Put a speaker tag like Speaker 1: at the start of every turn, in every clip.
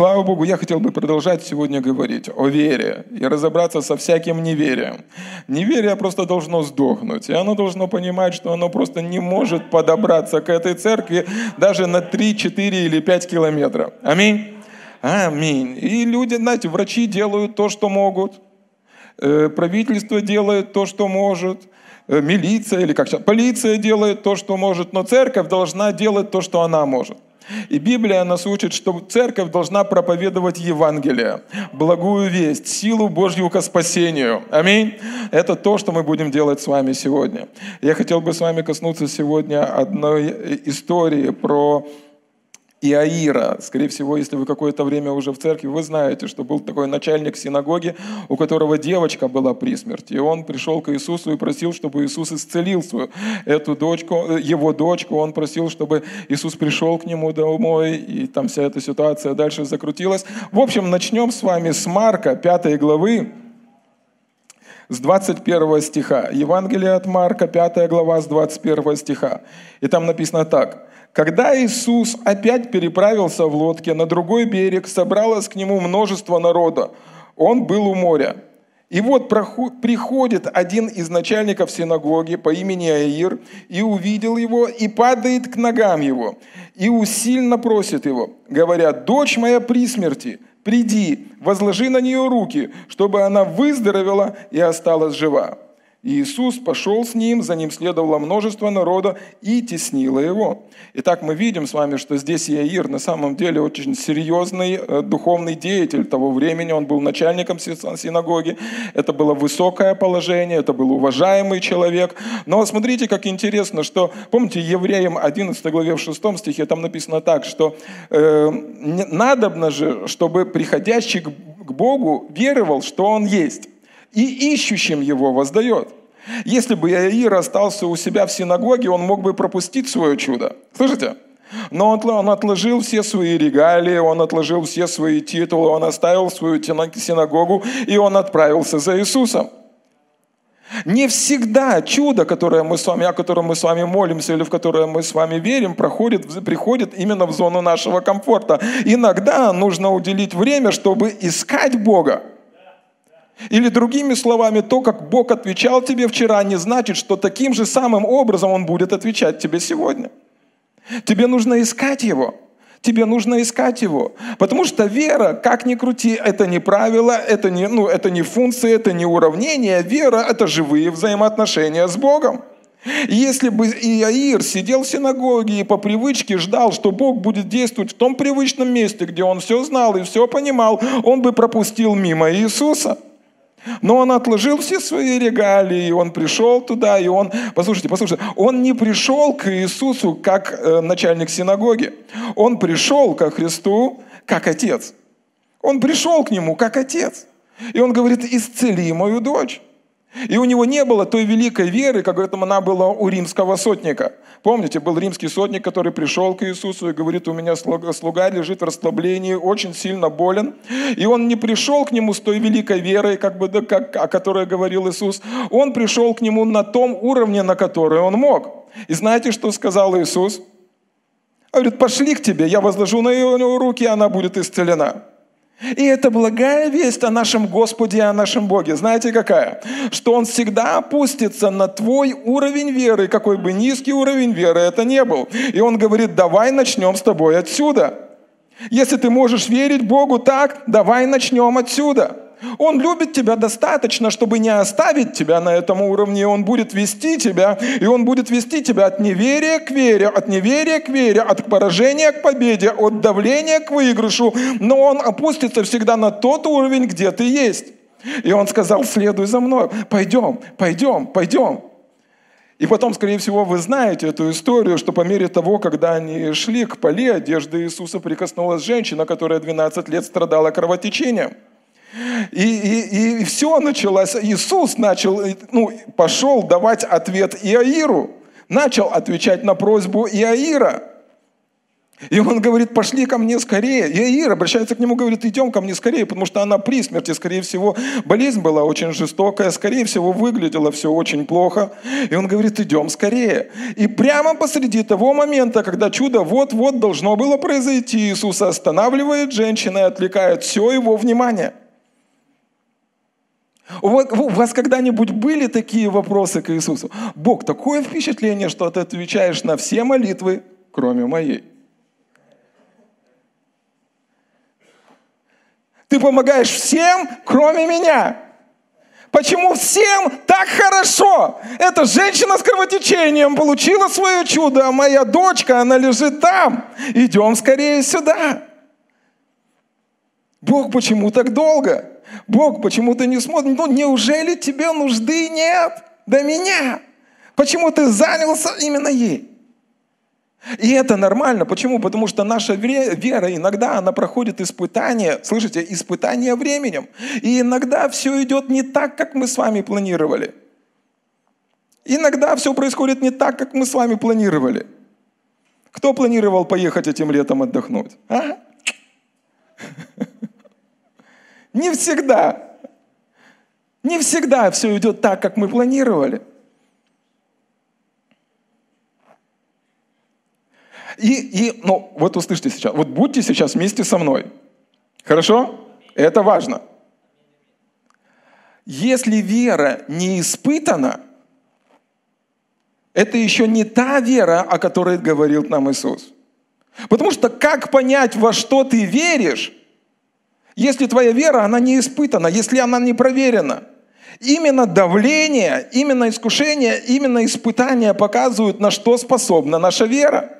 Speaker 1: Слава Богу, я хотел бы продолжать сегодня говорить о вере и разобраться со всяким неверием. Неверие просто должно сдохнуть, и оно должно понимать, что оно просто не может подобраться к этой церкви даже на 3, 4 или 5 километров. Аминь. Аминь. И люди, знаете, врачи делают то, что могут, э, правительство делает то, что может, милиция или как сейчас, полиция делает то, что может, но церковь должна делать то, что она может. И Библия нас учит, что церковь должна проповедовать Евангелие, благую весть, силу Божью ко спасению. Аминь. Это то, что мы будем делать с вами сегодня. Я хотел бы с вами коснуться сегодня одной истории про Иаира. Скорее всего, если вы какое-то время уже в церкви, вы знаете, что был такой начальник синагоги, у которого девочка была при смерти. И он пришел к Иисусу и просил, чтобы Иисус исцелил свою эту дочку, э, его дочку. Он просил, чтобы Иисус пришел к нему домой, и там вся эта ситуация дальше закрутилась. В общем, начнем с вами с Марка, 5 главы, с 21 стиха. Евангелие от Марка, 5 глава, с 21 стиха. И там написано так. Когда Иисус опять переправился в лодке на другой берег, собралось к нему множество народа. Он был у моря. И вот приходит один из начальников синагоги по имени Аир и увидел его, и падает к ногам его, и усильно просит его, говоря, «Дочь моя при смерти, приди, возложи на нее руки, чтобы она выздоровела и осталась жива». Иисус пошел с ним, за ним следовало множество народа и теснило его. Итак, мы видим с вами, что здесь Иаир на самом деле очень серьезный э, духовный деятель того времени. Он был начальником синагоги. Это было высокое положение, это был уважаемый человек. Но смотрите, как интересно, что, помните, Евреям 11 главе в 6 стихе, там написано так, что э, надобно же, чтобы приходящий к Богу веровал, что Он есть и ищущим его воздает. Если бы Иаир остался у себя в синагоге, он мог бы пропустить свое чудо. Слышите? Но он отложил все свои регалии, он отложил все свои титулы, он оставил свою синагогу, и он отправился за Иисусом. Не всегда чудо, которое мы с вами, о котором мы с вами молимся или в которое мы с вами верим, проходит, приходит именно в зону нашего комфорта. Иногда нужно уделить время, чтобы искать Бога. Или другими словами, то, как Бог отвечал тебе вчера, не значит, что таким же самым образом Он будет отвечать тебе сегодня. Тебе нужно искать Его. Тебе нужно искать Его. Потому что вера, как ни крути, это не правило, это не, ну, это не функция, это не уравнение. Вера – это живые взаимоотношения с Богом. Если бы Иаир сидел в синагоге и по привычке ждал, что Бог будет действовать в том привычном месте, где он все знал и все понимал, он бы пропустил мимо Иисуса – но он отложил все свои регалии, и он пришел туда, и он, послушайте, послушайте, он не пришел к Иисусу как э, начальник синагоги, он пришел ко Христу как отец. Он пришел к нему как отец. И он говорит, исцели мою дочь. И у него не было той великой веры, как говорит, она была у римского сотника. Помните, был римский сотник, который пришел к Иисусу и говорит, у меня слуга лежит в расслаблении, очень сильно болен. И он не пришел к нему с той великой верой, как бы, да, как, о которой говорил Иисус. Он пришел к нему на том уровне, на который он мог. И знаете, что сказал Иисус? Он говорит, пошли к тебе, я возложу на ее руки, и она будет исцелена. И это благая весть о нашем Господе и о нашем Боге. Знаете какая? Что Он всегда опустится на твой уровень веры, какой бы низкий уровень веры это не был. И Он говорит, давай начнем с тобой отсюда. Если ты можешь верить Богу так, давай начнем отсюда. Он любит тебя достаточно, чтобы не оставить тебя на этом уровне. Он будет вести тебя, и Он будет вести тебя от неверия к вере, от неверия к вере, от поражения к победе, от давления к выигрышу. Но Он опустится всегда на тот уровень, где ты есть. И Он сказал, следуй за мной, пойдем, пойдем, пойдем. И потом, скорее всего, вы знаете эту историю, что по мере того, когда они шли к поле, одежды Иисуса прикоснулась женщина, которая 12 лет страдала кровотечением – и, и, и все началось. Иисус начал, ну, пошел давать ответ Иаиру. Начал отвечать на просьбу Иаира. И он говорит, пошли ко мне скорее. И Аир обращается к нему, говорит, идем ко мне скорее, потому что она при смерти, скорее всего, болезнь была очень жестокая, скорее всего, выглядело все очень плохо. И он говорит, идем скорее. И прямо посреди того момента, когда чудо вот-вот должно было произойти, Иисус останавливает женщину и отвлекает все его внимание. У вас когда-нибудь были такие вопросы к Иисусу? Бог, такое впечатление, что ты отвечаешь на все молитвы, кроме моей. Ты помогаешь всем, кроме меня. Почему всем так хорошо? Эта женщина с кровотечением получила свое чудо, а моя дочка, она лежит там. Идем скорее сюда. Бог, почему так долго? Бог, почему ты не смотришь? Ну, неужели тебе нужды нет до меня? Почему ты занялся именно ей? И это нормально. Почему? Потому что наша вера иногда она проходит испытание, слышите, испытание временем. И иногда все идет не так, как мы с вами планировали. Иногда все происходит не так, как мы с вами планировали. Кто планировал поехать этим летом отдохнуть? А? Не всегда. Не всегда все идет так, как мы планировали. И, и, ну, вот услышьте сейчас, вот будьте сейчас вместе со мной. Хорошо? Это важно. Если вера не испытана, это еще не та вера, о которой говорил нам Иисус. Потому что как понять, во что ты веришь, если твоя вера, она не испытана, если она не проверена? Именно давление, именно искушение, именно испытания показывают, на что способна наша вера.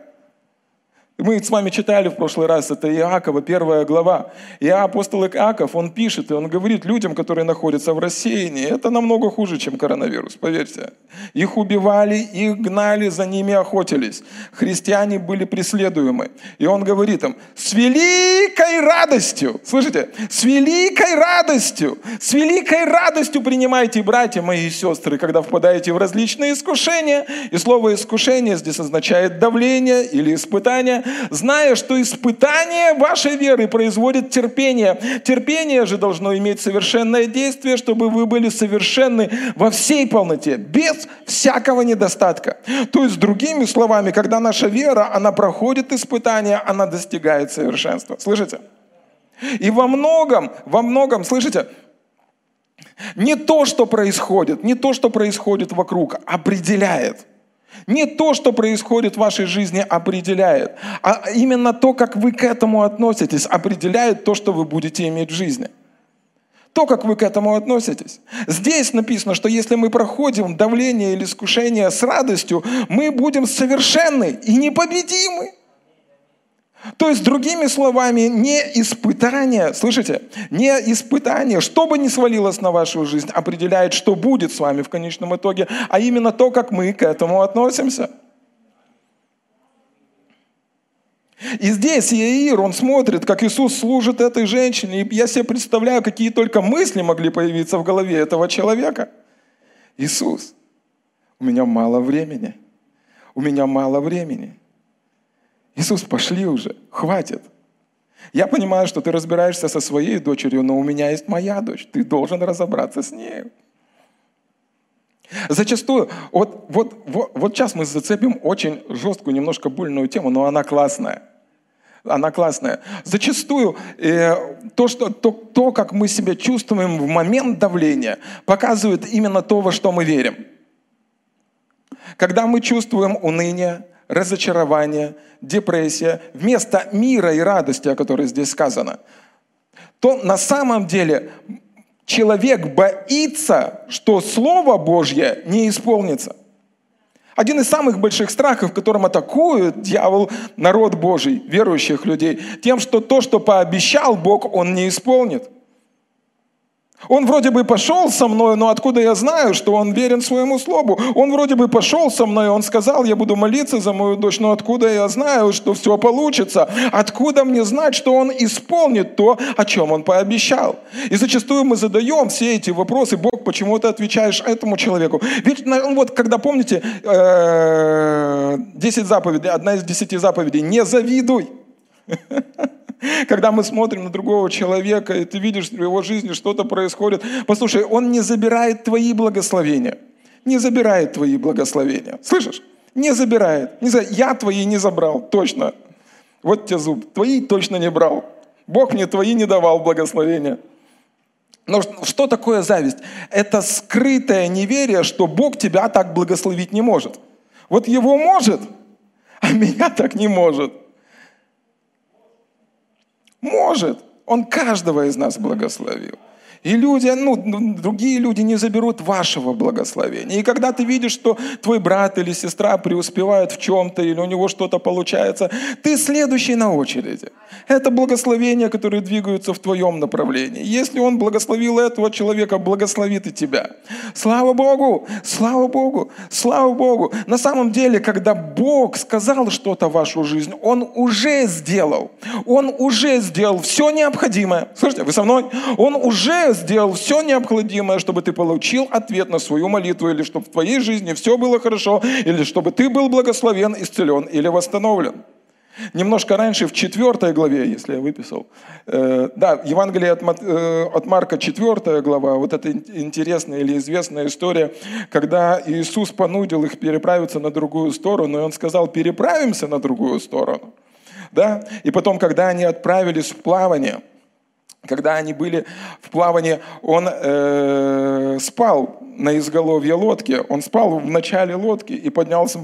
Speaker 1: Мы с вами читали в прошлый раз, это Иакова, первая глава. И апостол Иаков, он пишет, и он говорит людям, которые находятся в рассеянии, это намного хуже, чем коронавирус, поверьте. Их убивали, их гнали, за ними охотились. Христиане были преследуемы. И он говорит им, с великой радостью, слышите, с великой радостью, с великой радостью принимайте, братья мои и сестры, когда впадаете в различные искушения. И слово искушение здесь означает давление или испытание зная, что испытание вашей веры производит терпение. Терпение же должно иметь совершенное действие, чтобы вы были совершенны во всей полноте, без всякого недостатка. То есть, другими словами, когда наша вера, она проходит испытание, она достигает совершенства. Слышите? И во многом, во многом, слышите, не то, что происходит, не то, что происходит вокруг, определяет – не то, что происходит в вашей жизни, определяет, а именно то, как вы к этому относитесь, определяет то, что вы будете иметь в жизни. То, как вы к этому относитесь. Здесь написано, что если мы проходим давление или искушение с радостью, мы будем совершенны и непобедимы. То есть, другими словами, не испытание, слышите, не испытание, что бы ни свалилось на вашу жизнь, определяет, что будет с вами в конечном итоге, а именно то, как мы к этому относимся. И здесь Иаир, он смотрит, как Иисус служит этой женщине, и я себе представляю, какие только мысли могли появиться в голове этого человека. Иисус, у меня мало времени, у меня мало времени. Иисус, пошли уже, хватит. Я понимаю, что ты разбираешься со своей дочерью, но у меня есть моя дочь. Ты должен разобраться с ней. Зачастую, вот, вот, вот, вот сейчас мы зацепим очень жесткую, немножко больную тему, но она классная. Она классная. Зачастую э, то, что, то, то, как мы себя чувствуем в момент давления, показывает именно то, во что мы верим. Когда мы чувствуем уныние, разочарование, депрессия, вместо мира и радости, о которой здесь сказано, то на самом деле человек боится, что Слово Божье не исполнится. Один из самых больших страхов, которым атакует дьявол народ Божий, верующих людей, тем, что то, что пообещал Бог, он не исполнит – он вроде бы пошел со мной, но откуда я знаю, что он верен своему слову? Он вроде бы пошел со мной, он сказал, я буду молиться за мою дочь, но откуда я знаю, что все получится? Откуда мне знать, что он исполнит то, о чем он пообещал? И зачастую мы задаем все эти вопросы, Бог, почему ты отвечаешь этому человеку? Ведь ну, вот когда помните 10 э, заповедей, одна из 10 заповедей, не завидуй. Когда мы смотрим на другого человека, и ты видишь, в его жизни что-то происходит, послушай, он не забирает твои благословения. Не забирает твои благословения. Слышишь? Не забирает. Не за... Я твои не забрал, точно. Вот тебе зуб. Твои точно не брал. Бог мне твои не давал благословения. Но что такое зависть? Это скрытое неверие, что Бог тебя так благословить не может. Вот его может, а меня так не может. Может. Он каждого из нас благословил. И люди, ну, другие люди не заберут вашего благословения. И когда ты видишь, что твой брат или сестра преуспевают в чем-то, или у него что-то получается, ты следующий на очереди. Это благословения, которые двигаются в твоем направлении. Если он благословил этого человека, благословит и тебя. Слава Богу! Слава Богу! Слава Богу! На самом деле, когда Бог сказал что-то в вашу жизнь, Он уже сделал. Он уже сделал все необходимое. Слушайте, вы со мной? Он уже сделал все необходимое, чтобы ты получил ответ на свою молитву, или чтобы в твоей жизни все было хорошо, или чтобы ты был благословен, исцелен или восстановлен. Немножко раньше, в четвертой главе, если я выписал, э, да, Евангелие от, э, от Марка, четвертая глава, вот эта интересная или известная история, когда Иисус понудил их переправиться на другую сторону, и Он сказал, переправимся на другую сторону. Да? И потом, когда они отправились в плавание – когда они были в плавании, он э, спал на изголовье лодки, он спал в начале лодки, и поднялся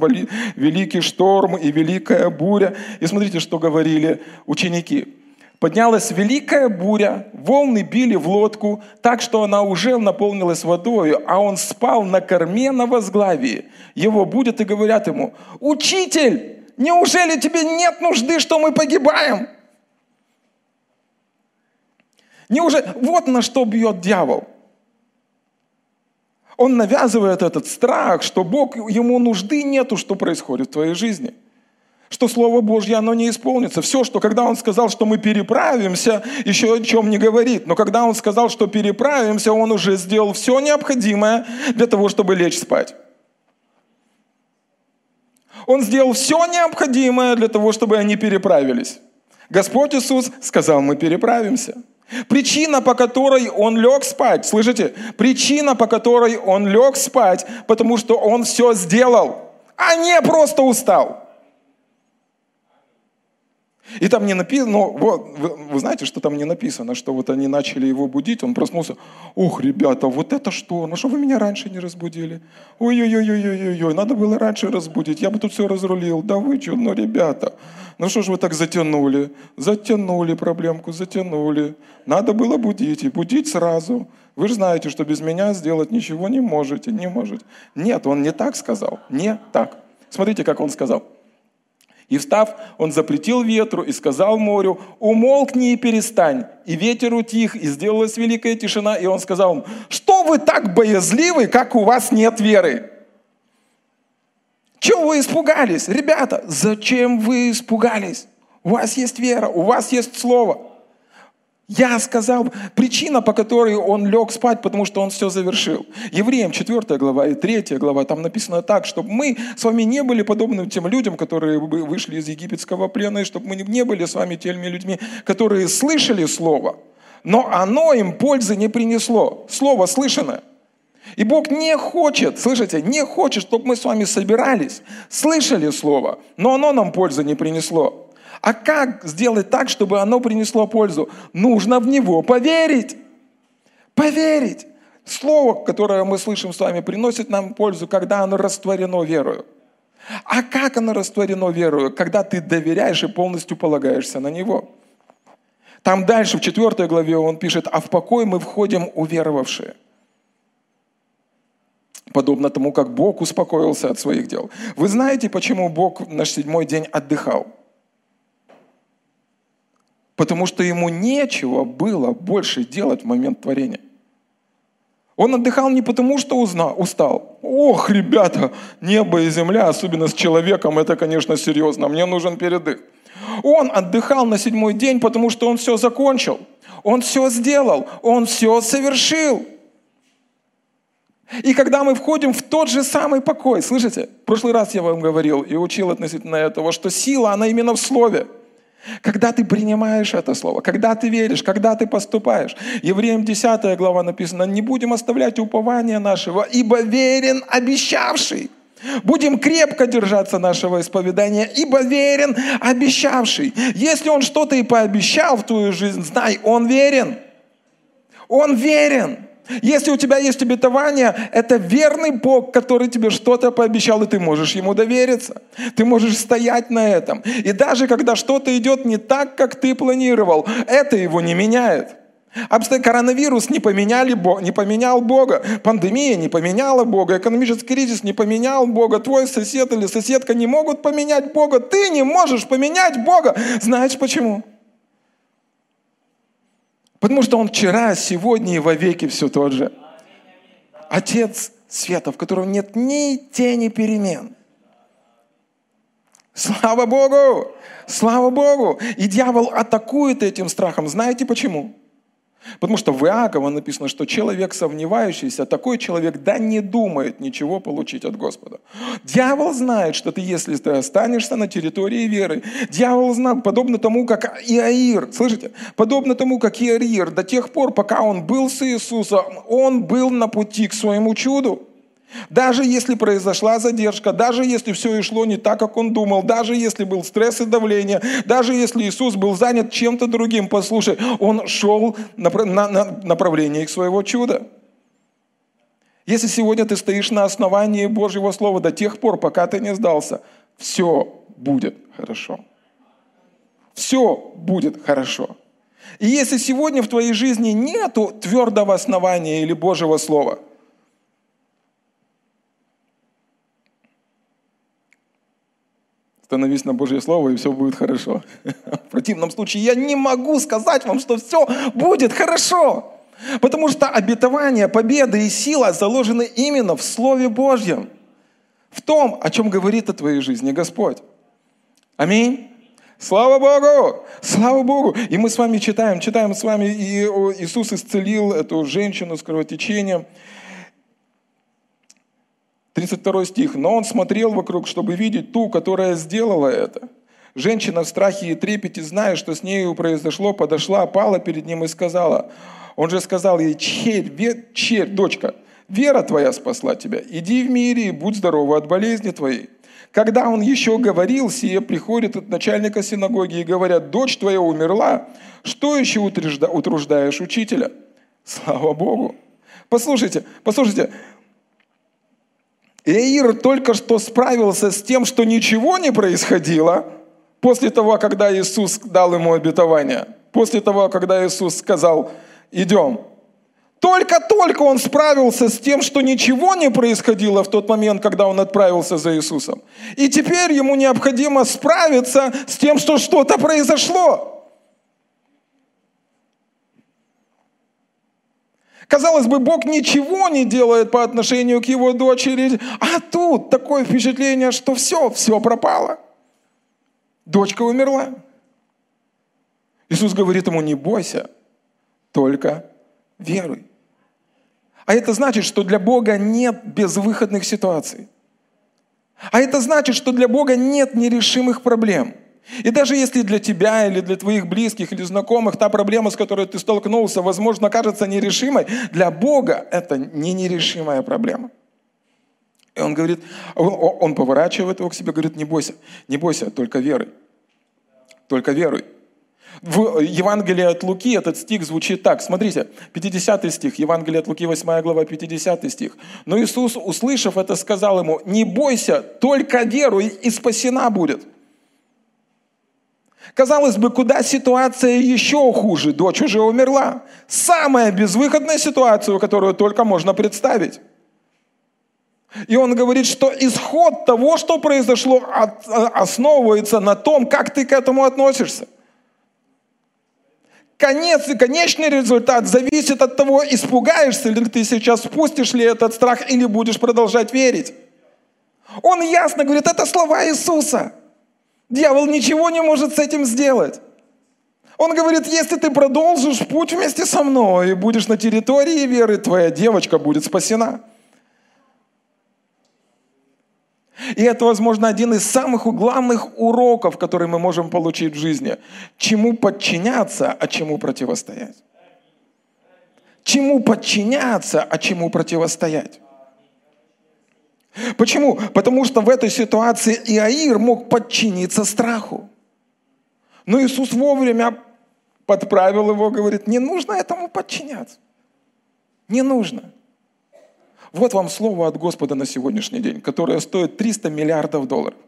Speaker 1: великий шторм и великая буря. И смотрите, что говорили ученики. Поднялась великая буря, волны били в лодку, так что она уже наполнилась водой, а он спал на корме на возглавии. Его будет и говорят ему, «Учитель, неужели тебе нет нужды, что мы погибаем?» Неужели... Вот на что бьет дьявол. Он навязывает этот страх, что Бог, ему нужды нету, что происходит в твоей жизни. Что Слово Божье, оно не исполнится. Все, что когда Он сказал, что мы переправимся, еще о чем не говорит. Но когда Он сказал, что переправимся, Он уже сделал все необходимое для того, чтобы лечь спать. Он сделал все необходимое для того, чтобы они переправились. Господь Иисус сказал, мы переправимся. Причина, по которой он лег спать, слышите? Причина, по которой он лег спать, потому что он все сделал, а не просто устал. И там не написано, ну, вот, вы, вы знаете, что там не написано, что вот они начали его будить, он проснулся, ух, ребята, вот это что, ну что вы меня раньше не разбудили? Ой-ой-ой-ой-ой-ой, надо было раньше разбудить, я бы тут все разрулил, да вы что, ну, ребята, ну что ж вы так затянули, затянули проблемку, затянули, надо было будить, и будить сразу, вы же знаете, что без меня сделать ничего не можете, не можете. Нет, он не так сказал, не так. Смотрите, как он сказал – и встав, он запретил ветру и сказал морю, умолкни и перестань. И ветер утих, и сделалась великая тишина. И он сказал им, что вы так боязливы, как у вас нет веры? Чего вы испугались? Ребята, зачем вы испугались? У вас есть вера, у вас есть слово. Я сказал, причина, по которой он лег спать, потому что он все завершил. Евреям 4 глава и 3 глава, там написано так, чтобы мы с вами не были подобны тем людям, которые вышли из египетского плена, и чтобы мы не были с вами теми людьми, которые слышали Слово, но оно им пользы не принесло. Слово слышано. И Бог не хочет, слышите, не хочет, чтобы мы с вами собирались, слышали Слово, но оно нам пользы не принесло. А как сделать так, чтобы оно принесло пользу? Нужно в него поверить. Поверить. Слово, которое мы слышим с вами, приносит нам пользу, когда оно растворено верою. А как оно растворено верою? Когда ты доверяешь и полностью полагаешься на него. Там дальше, в 4 главе, он пишет, а в покой мы входим уверовавшие. Подобно тому, как Бог успокоился от своих дел. Вы знаете, почему Бог наш седьмой день отдыхал? Потому что ему нечего было больше делать в момент творения. Он отдыхал не потому, что устал. Ох, ребята, небо и земля, особенно с человеком, это, конечно, серьезно. Мне нужен передых. Он отдыхал на седьмой день, потому что он все закончил. Он все сделал. Он все совершил. И когда мы входим в тот же самый покой, слышите? В прошлый раз я вам говорил и учил относительно этого, что сила, она именно в слове. Когда ты принимаешь это слово, когда ты веришь, когда ты поступаешь. Евреям 10 глава написано, не будем оставлять упования нашего, ибо верен обещавший. Будем крепко держаться нашего исповедания, ибо верен обещавший. Если он что-то и пообещал в твою жизнь, знай, он верен. Он верен. Если у тебя есть обетование, это верный Бог, который тебе что-то пообещал, и ты можешь ему довериться. Ты можешь стоять на этом. И даже когда что-то идет не так, как ты планировал, это его не меняет. Коронавирус не, поменяли, не поменял Бога, пандемия не поменяла Бога, экономический кризис не поменял Бога, твой сосед или соседка не могут поменять Бога, ты не можешь поменять Бога. Знаешь почему? Потому что Он вчера, сегодня и вовеки все тот же. Отец света, в котором нет ни тени перемен. Слава Богу! Слава Богу! И дьявол атакует этим страхом. Знаете почему? Потому что в Иакова написано, что человек сомневающийся, такой человек да не думает ничего получить от Господа. Дьявол знает, что ты, если ты останешься на территории веры, дьявол знает, подобно тому, как Иаир, слышите, подобно тому, как Иаир, до тех пор, пока он был с Иисусом, он был на пути к своему чуду. Даже если произошла задержка, даже если все и шло не так, как он думал, даже если был стресс и давление, даже если Иисус был занят чем-то другим, послушай, он шел на, на, на направлении к своего чуда. Если сегодня ты стоишь на основании Божьего Слова до тех пор, пока ты не сдался, все будет хорошо. Все будет хорошо. И если сегодня в твоей жизни нету твердого основания или Божьего Слова – становись на Божье Слово, и все будет хорошо. В противном случае я не могу сказать вам, что все будет хорошо. Потому что обетование, победа и сила заложены именно в Слове Божьем. В том, о чем говорит о твоей жизни Господь. Аминь. Слава Богу! Слава Богу! И мы с вами читаем, читаем с вами, и Иисус исцелил эту женщину с кровотечением. 32 стих. «Но он смотрел вокруг, чтобы видеть ту, которая сделала это. Женщина в страхе и трепете, зная, что с нею произошло, подошла, пала перед ним и сказала, он же сказал ей, черь, вер, черь, дочка, вера твоя спасла тебя, иди в мире и будь здорова от болезни твоей. Когда он еще говорил, сие приходит от начальника синагоги и говорят, дочь твоя умерла, что еще утруждаешь учителя? Слава Богу! Послушайте, послушайте, Иаир только что справился с тем, что ничего не происходило после того, когда Иисус дал ему обетование, после того, когда Иисус сказал, идем. Только-только он справился с тем, что ничего не происходило в тот момент, когда он отправился за Иисусом. И теперь ему необходимо справиться с тем, что что-то произошло. Казалось бы, Бог ничего не делает по отношению к его дочери, а тут такое впечатление, что все, все пропало. Дочка умерла. Иисус говорит ему, не бойся, только веруй. А это значит, что для Бога нет безвыходных ситуаций. А это значит, что для Бога нет нерешимых проблем – и даже если для тебя или для твоих близких или знакомых та проблема, с которой ты столкнулся, возможно, кажется нерешимой, для Бога это не нерешимая проблема. И он говорит, он, поворачивает его к себе, говорит, не бойся, не бойся, только веруй. Только веруй. В Евангелии от Луки этот стих звучит так. Смотрите, 50 стих, Евангелие от Луки, 8 глава, 50 стих. Но Иисус, услышав это, сказал ему, не бойся, только веруй, и спасена будет. Казалось бы, куда ситуация еще хуже? Дочь уже умерла. Самая безвыходная ситуация, которую только можно представить. И он говорит, что исход того, что произошло, основывается на том, как ты к этому относишься. Конец и конечный результат зависит от того, испугаешься ли ты сейчас, спустишь ли этот страх или будешь продолжать верить. Он ясно говорит, это слова Иисуса – Дьявол ничего не может с этим сделать. Он говорит, если ты продолжишь путь вместе со мной и будешь на территории веры, твоя девочка будет спасена. И это, возможно, один из самых главных уроков, которые мы можем получить в жизни. Чему подчиняться, а чему противостоять. Чему подчиняться, а чему противостоять. Почему? Потому что в этой ситуации Иаир мог подчиниться страху. Но Иисус вовремя подправил его, говорит, не нужно этому подчиняться. Не нужно. Вот вам слово от Господа на сегодняшний день, которое стоит 300 миллиардов долларов.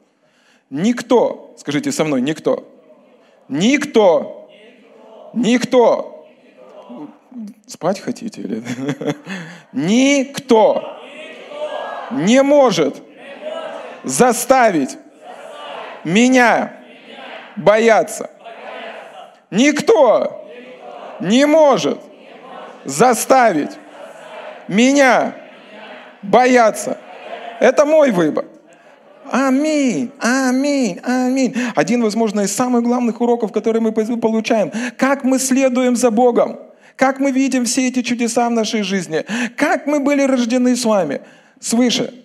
Speaker 1: Никто, скажите со мной, никто, никто, никто, спать хотите или? Никто не может заставить меня бояться. Никто не может заставить меня бояться. Это мой выбор. Аминь, аминь, аминь. Один, возможно, из самых главных уроков, которые мы получаем. Как мы следуем за Богом. Как мы видим все эти чудеса в нашей жизни. Как мы были рождены с вами свыше.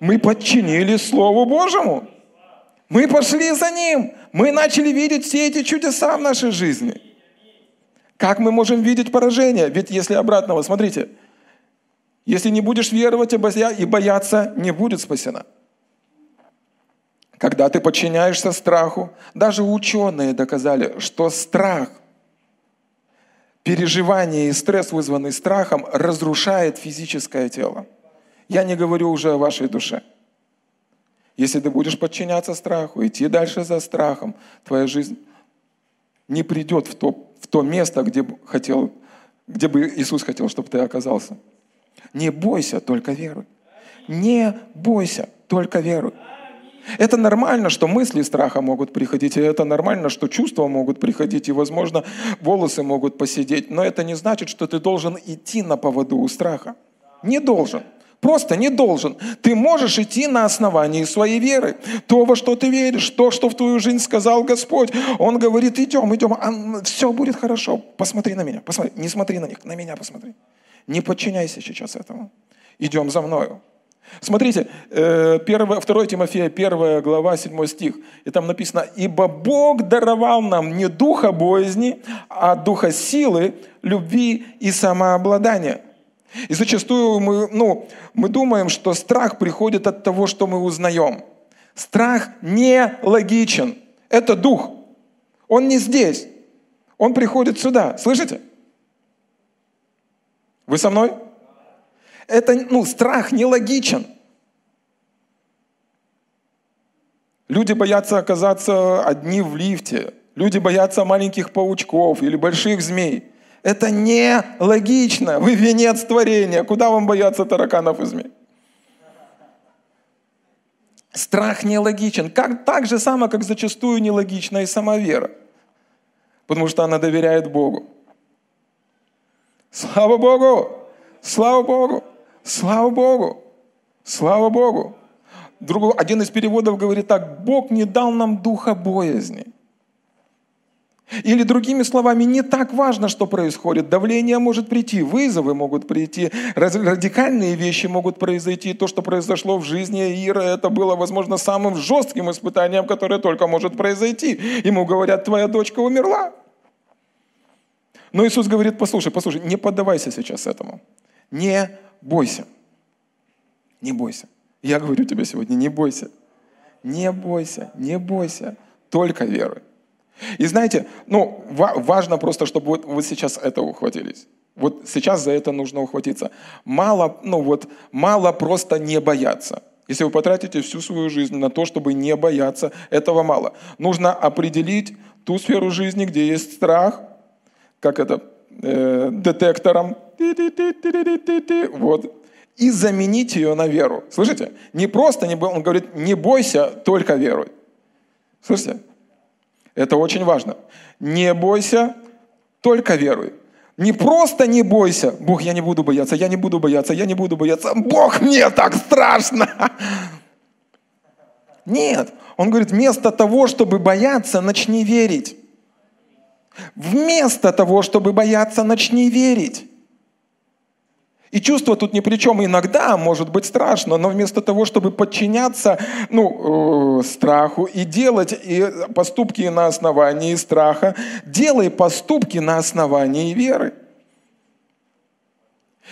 Speaker 1: Мы подчинились Слову Божьему. Мы пошли за Ним. Мы начали видеть все эти чудеса в нашей жизни. Как мы можем видеть поражение? Ведь если обратного, смотрите, если не будешь веровать и бояться, не будет спасена. Когда ты подчиняешься страху, даже ученые доказали, что страх, переживание и стресс, вызванный страхом, разрушает физическое тело. Я не говорю уже о вашей душе. Если ты будешь подчиняться страху, идти дальше за страхом, твоя жизнь не придет в то, в то место, где, хотел, где бы Иисус хотел, чтобы ты оказался. Не бойся, только веруй. Не бойся, только веруй. Это нормально, что мысли страха могут приходить, и это нормально, что чувства могут приходить, и, возможно, волосы могут посидеть, но это не значит, что ты должен идти на поводу у страха. Не должен. Просто не должен. Ты можешь идти на основании своей веры. То, во что ты веришь, то, что в твою жизнь сказал Господь. Он говорит, идем, идем, а все будет хорошо. Посмотри на меня, посмотри. Не смотри на них, на меня посмотри. Не подчиняйся сейчас этому. Идем за мною. Смотрите, 1, 2 Тимофея, 1 глава, 7 стих. И там написано, «Ибо Бог даровал нам не духа боязни, а духа силы, любви и самообладания». И зачастую мы, ну, мы думаем, что страх приходит от того, что мы узнаем. Страх не логичен. Это дух. Он не здесь. Он приходит сюда. Слышите? Вы со мной? Это, ну, страх нелогичен. Люди боятся оказаться одни в лифте. Люди боятся маленьких паучков или больших змей. Это нелогично. Вы венец творения. Куда вам бояться тараканов и змей? Страх нелогичен. Как, так же само, как зачастую нелогична и сама вера. Потому что она доверяет Богу. Слава Богу! Слава Богу! Слава Богу! Слава Богу! Другой, один из переводов говорит так, Бог не дал нам духа боязни. Или другими словами, не так важно, что происходит. Давление может прийти, вызовы могут прийти, радикальные вещи могут произойти. То, что произошло в жизни Ира, это было, возможно, самым жестким испытанием, которое только может произойти. Ему говорят, твоя дочка умерла. Но Иисус говорит, послушай, послушай, не поддавайся сейчас этому. Не бойся. Не бойся. Я говорю тебе сегодня, не бойся. Не бойся, не бойся. Только веруй. И знаете, ну, важно просто, чтобы вот, вот сейчас это ухватились. Вот сейчас за это нужно ухватиться. Мало, ну вот, мало просто не бояться. Если вы потратите всю свою жизнь на то, чтобы не бояться, этого мало. Нужно определить ту сферу жизни, где есть страх, как это, э, детектором, вот, и заменить ее на веру. Слышите? Не просто, не, он говорит, не бойся, только веруй. Слышите? Это очень важно. Не бойся, только веруй. Не просто не бойся. Бог, я не буду бояться, я не буду бояться, я не буду бояться. Бог, мне так страшно. Нет. Он говорит, вместо того, чтобы бояться, начни верить. Вместо того, чтобы бояться, начни верить. И чувство тут ни при чем. Иногда может быть страшно, но вместо того, чтобы подчиняться ну, э, страху и делать и поступки на основании страха, делай поступки на основании веры.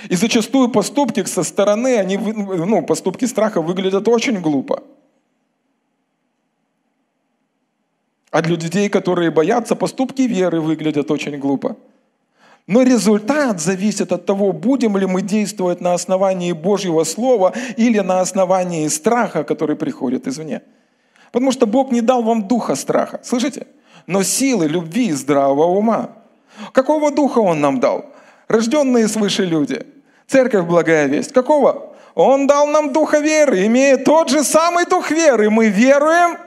Speaker 1: И зачастую поступки со стороны, они, ну, поступки страха выглядят очень глупо. А для людей, которые боятся, поступки веры выглядят очень глупо. Но результат зависит от того, будем ли мы действовать на основании Божьего Слова или на основании страха, который приходит извне. Потому что Бог не дал вам духа страха, слышите? Но силы, любви и здравого ума. Какого духа Он нам дал? Рожденные свыше люди. Церковь благая весть. Какого? Он дал нам духа веры, имея тот же самый дух веры. Мы веруем,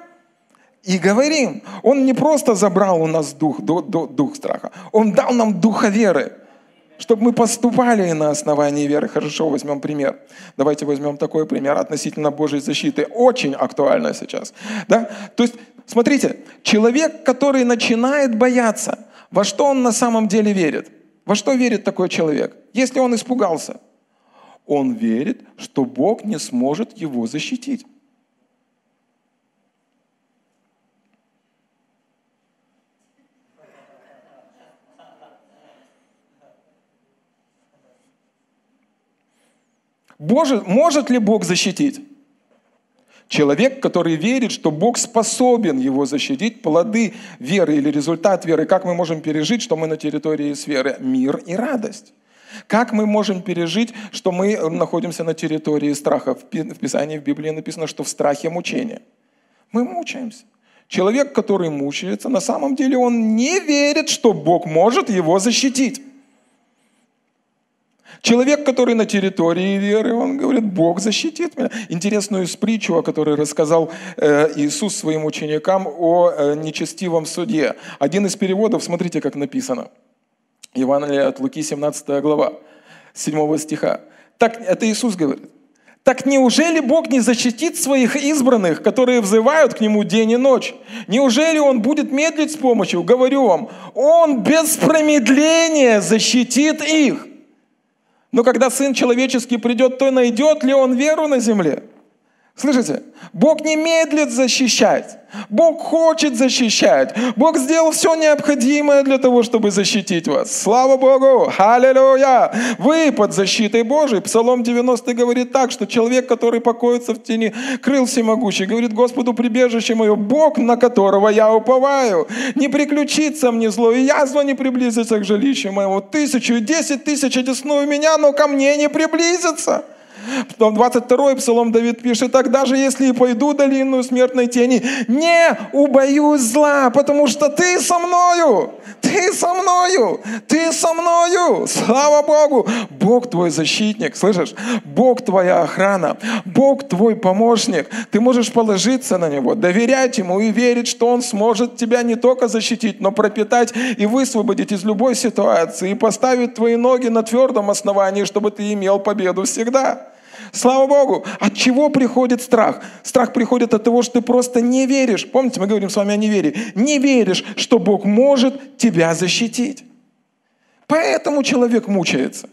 Speaker 1: и говорим. Он не просто забрал у нас дух, дух, страха, Он дал нам духа веры, чтобы мы поступали на основании веры. Хорошо, возьмем пример. Давайте возьмем такой пример относительно Божьей защиты. Очень актуально сейчас. Да? То есть, смотрите, человек, который начинает бояться, во что он на самом деле верит? Во что верит такой человек? Если он испугался, он верит, что Бог не сможет его защитить. Боже, может ли Бог защитить? Человек, который верит, что Бог способен его защитить, плоды веры или результат веры, как мы можем пережить, что мы на территории сферы? Мир и радость. Как мы можем пережить, что мы находимся на территории страха? В Писании, в Библии написано, что в страхе мучение. Мы мучаемся. Человек, который мучается, на самом деле он не верит, что Бог может его защитить. Человек, который на территории веры, он говорит, Бог защитит меня. Интересную притчу, о которой рассказал э, Иисус своим ученикам о э, нечестивом суде. Один из переводов, смотрите, как написано. Евангелие от Луки, 17 глава, 7 стиха. Так, это Иисус говорит. Так неужели Бог не защитит своих избранных, которые взывают к Нему день и ночь? Неужели Он будет медлить с помощью? Говорю вам, Он без промедления защитит их. Но когда Сын Человеческий придет, то найдет ли Он веру на земле? Слышите? Бог не медлит защищать. Бог хочет защищать. Бог сделал все необходимое для того, чтобы защитить вас. Слава Богу! Аллилуйя! Вы под защитой Божией. Псалом 90 говорит так, что человек, который покоится в тени крыл всемогущий, говорит Господу прибежище мое, Бог, на которого я уповаю. Не приключится мне зло, и язва не приблизится к жилищу моему. Тысячу десять тысяч одесную меня, но ко мне не приблизится. Потом 22 псалом Давид пишет, так даже если и пойду долину смертной тени, не убоюсь зла, потому что ты со мною, ты со мною, ты со мною. Слава Богу! Бог твой защитник, слышишь? Бог твоя охрана, Бог твой помощник. Ты можешь положиться на Него, доверять Ему и верить, что Он сможет тебя не только защитить, но пропитать и высвободить из любой ситуации и поставить твои ноги на твердом основании, чтобы ты имел победу всегда. Слава Богу. От чего приходит страх? Страх приходит от того, что ты просто не веришь. Помните, мы говорим с вами о неверии. Не веришь, что Бог может тебя защитить. Поэтому человек мучается.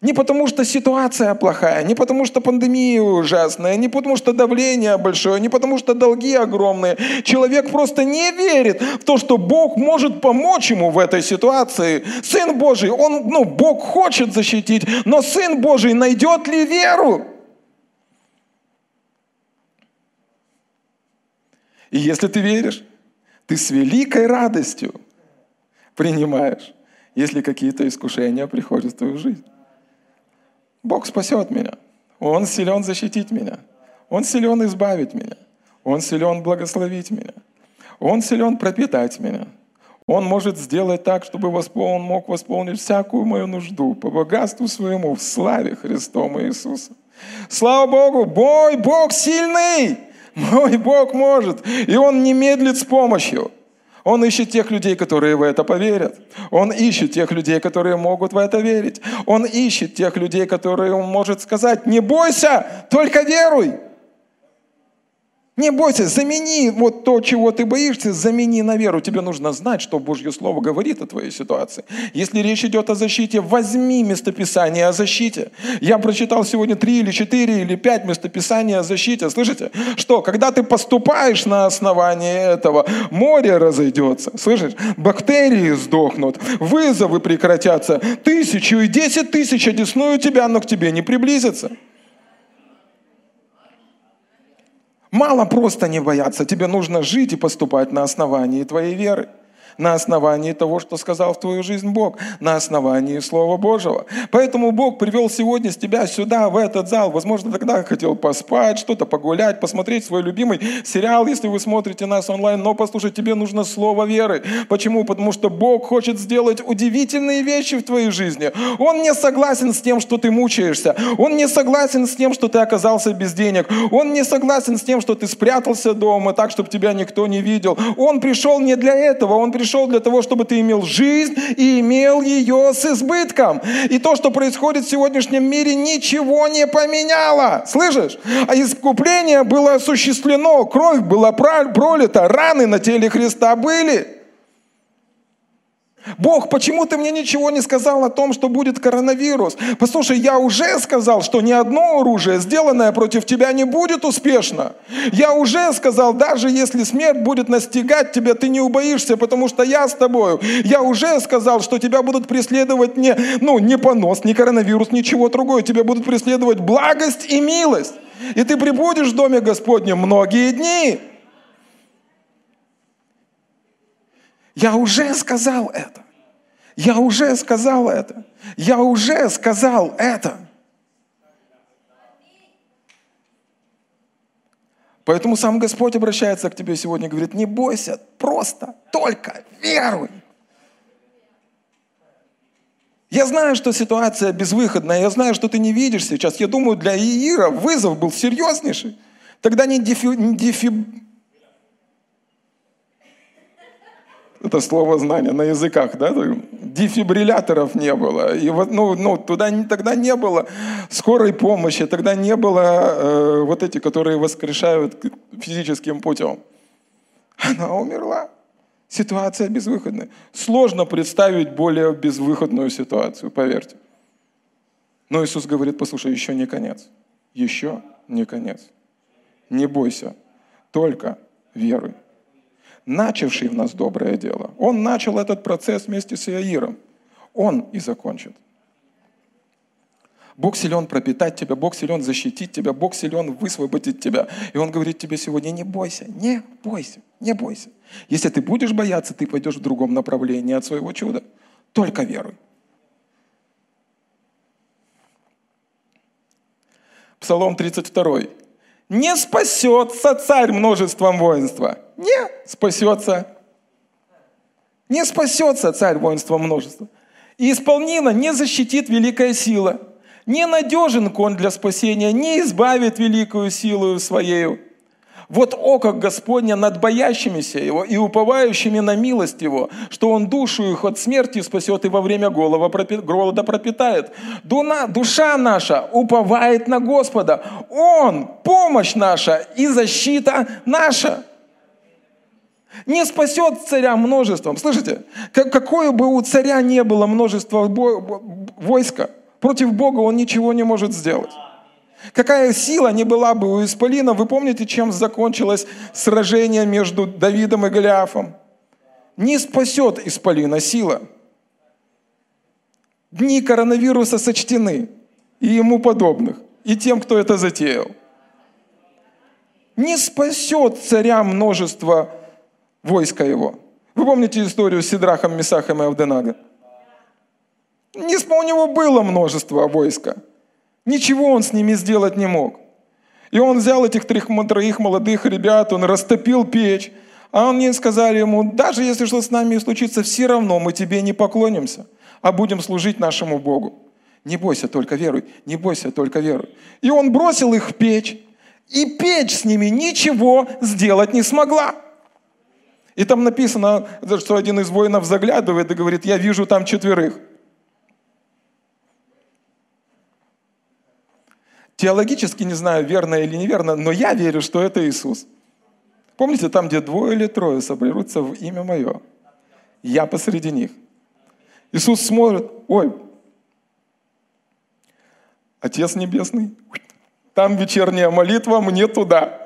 Speaker 1: Не потому что ситуация плохая, не потому что пандемия ужасная, не потому что давление большое, не потому что долги огромные. Человек просто не верит в то, что Бог может помочь ему в этой ситуации. Сын Божий, он, ну, Бог хочет защитить, но Сын Божий найдет ли веру? И если ты веришь, ты с великой радостью принимаешь, если какие-то искушения приходят в твою жизнь. Бог спасет меня. Он силен защитить меня. Он силен избавить меня. Он силен благословить меня. Он силен пропитать меня. Он может сделать так, чтобы он мог восполнить всякую мою нужду по богатству своему в славе Христом Иисуса. Слава Богу, мой Бог сильный, мой Бог может, и Он не медлит с помощью. Он ищет тех людей, которые в это поверят. Он ищет тех людей, которые могут в это верить. Он ищет тех людей, которые он может сказать, не бойся, только веруй. Не бойся, замени вот то, чего ты боишься, замени на веру. Тебе нужно знать, что Божье Слово говорит о твоей ситуации. Если речь идет о защите, возьми местописание о защите. Я прочитал сегодня три или четыре или пять местописаний о защите. Слышите? Что, когда ты поступаешь на основании этого, море разойдется. Слышишь? Бактерии сдохнут, вызовы прекратятся. Тысячу и десять тысяч одесную тебя, но к тебе не приблизятся. Мало просто не бояться, тебе нужно жить и поступать на основании твоей веры на основании того, что сказал в твою жизнь Бог, на основании Слова Божьего. Поэтому Бог привел сегодня с тебя сюда, в этот зал. Возможно, тогда хотел поспать, что-то погулять, посмотреть свой любимый сериал, если вы смотрите нас онлайн. Но послушай, тебе нужно Слово веры. Почему? Потому что Бог хочет сделать удивительные вещи в твоей жизни. Он не согласен с тем, что ты мучаешься. Он не согласен с тем, что ты оказался без денег. Он не согласен с тем, что ты спрятался дома так, чтобы тебя никто не видел. Он пришел не для этого. Он пришел пришел для того, чтобы ты имел жизнь и имел ее с избытком. И то, что происходит в сегодняшнем мире, ничего не поменяло. Слышишь? А искупление было осуществлено, кровь была пролита, раны на теле Христа были. Бог, почему ты мне ничего не сказал о том, что будет коронавирус? Послушай, я уже сказал, что ни одно оружие, сделанное против тебя, не будет успешно. Я уже сказал, даже если смерть будет настигать тебя, ты не убоишься, потому что я с тобою. Я уже сказал, что тебя будут преследовать не, ну, не понос, не коронавирус, ничего другое. Тебя будут преследовать благость и милость. И ты прибудешь в доме Господнем многие дни. Я уже сказал это. Я уже сказал это. Я уже сказал это. Поэтому сам Господь обращается к тебе сегодня и говорит, не бойся, просто, только веруй. Я знаю, что ситуация безвыходная, я знаю, что ты не видишь сейчас. Я думаю, для Иира вызов был серьезнейший. Тогда не, дефи, не дефи, это слово знания на языках, да, дефибрилляторов не было. И вот, ну, ну, туда тогда не было скорой помощи, тогда не было э, вот эти, которые воскрешают физическим путем. Она умерла. Ситуация безвыходная. Сложно представить более безвыходную ситуацию, поверьте. Но Иисус говорит, послушай, еще не конец. Еще не конец. Не бойся, только веруй начавший в нас доброе дело. Он начал этот процесс вместе с Иаиром. Он и закончит. Бог силен пропитать тебя, Бог силен защитить тебя, Бог силен высвободить тебя. И Он говорит тебе сегодня, не бойся, не бойся, не бойся. Если ты будешь бояться, ты пойдешь в другом направлении от своего чуда. Только веруй. Псалом 32. «Не спасется царь множеством воинства, не спасется. Не спасется царь воинства множества. И исполнина не защитит великая сила. Не надежен конь для спасения, не избавит великую силу своею. Вот око Господня над боящимися Его и уповающими на милость Его, что Он душу их от смерти спасет и во время голода пропитает. Душа наша уповает на Господа. Он – помощь наша и защита наша не спасет царя множеством. Слышите? Какое бы у царя не было множество войска, против Бога он ничего не может сделать. Какая сила не была бы у Исполина, вы помните, чем закончилось сражение между Давидом и Голиафом? Не спасет Исполина сила. Дни коронавируса сочтены и ему подобных, и тем, кто это затеял. Не спасет царя множество войска его. Вы помните историю с Сидрахом, Месахом и Авденага? Не, у него было множество войска. Ничего он с ними сделать не мог. И он взял этих трех, троих молодых ребят, он растопил печь, а они сказали ему, даже если что с нами случится, все равно мы тебе не поклонимся, а будем служить нашему Богу. Не бойся, только веруй, не бойся, только веруй. И он бросил их в печь, и печь с ними ничего сделать не смогла. И там написано, что один из воинов заглядывает и говорит, я вижу там четверых. Теологически не знаю, верно или неверно, но я верю, что это Иисус. Помните, там, где двое или трое соберутся в имя Мое, я посреди них. Иисус смотрит, ой, Отец Небесный, там вечерняя молитва, мне туда.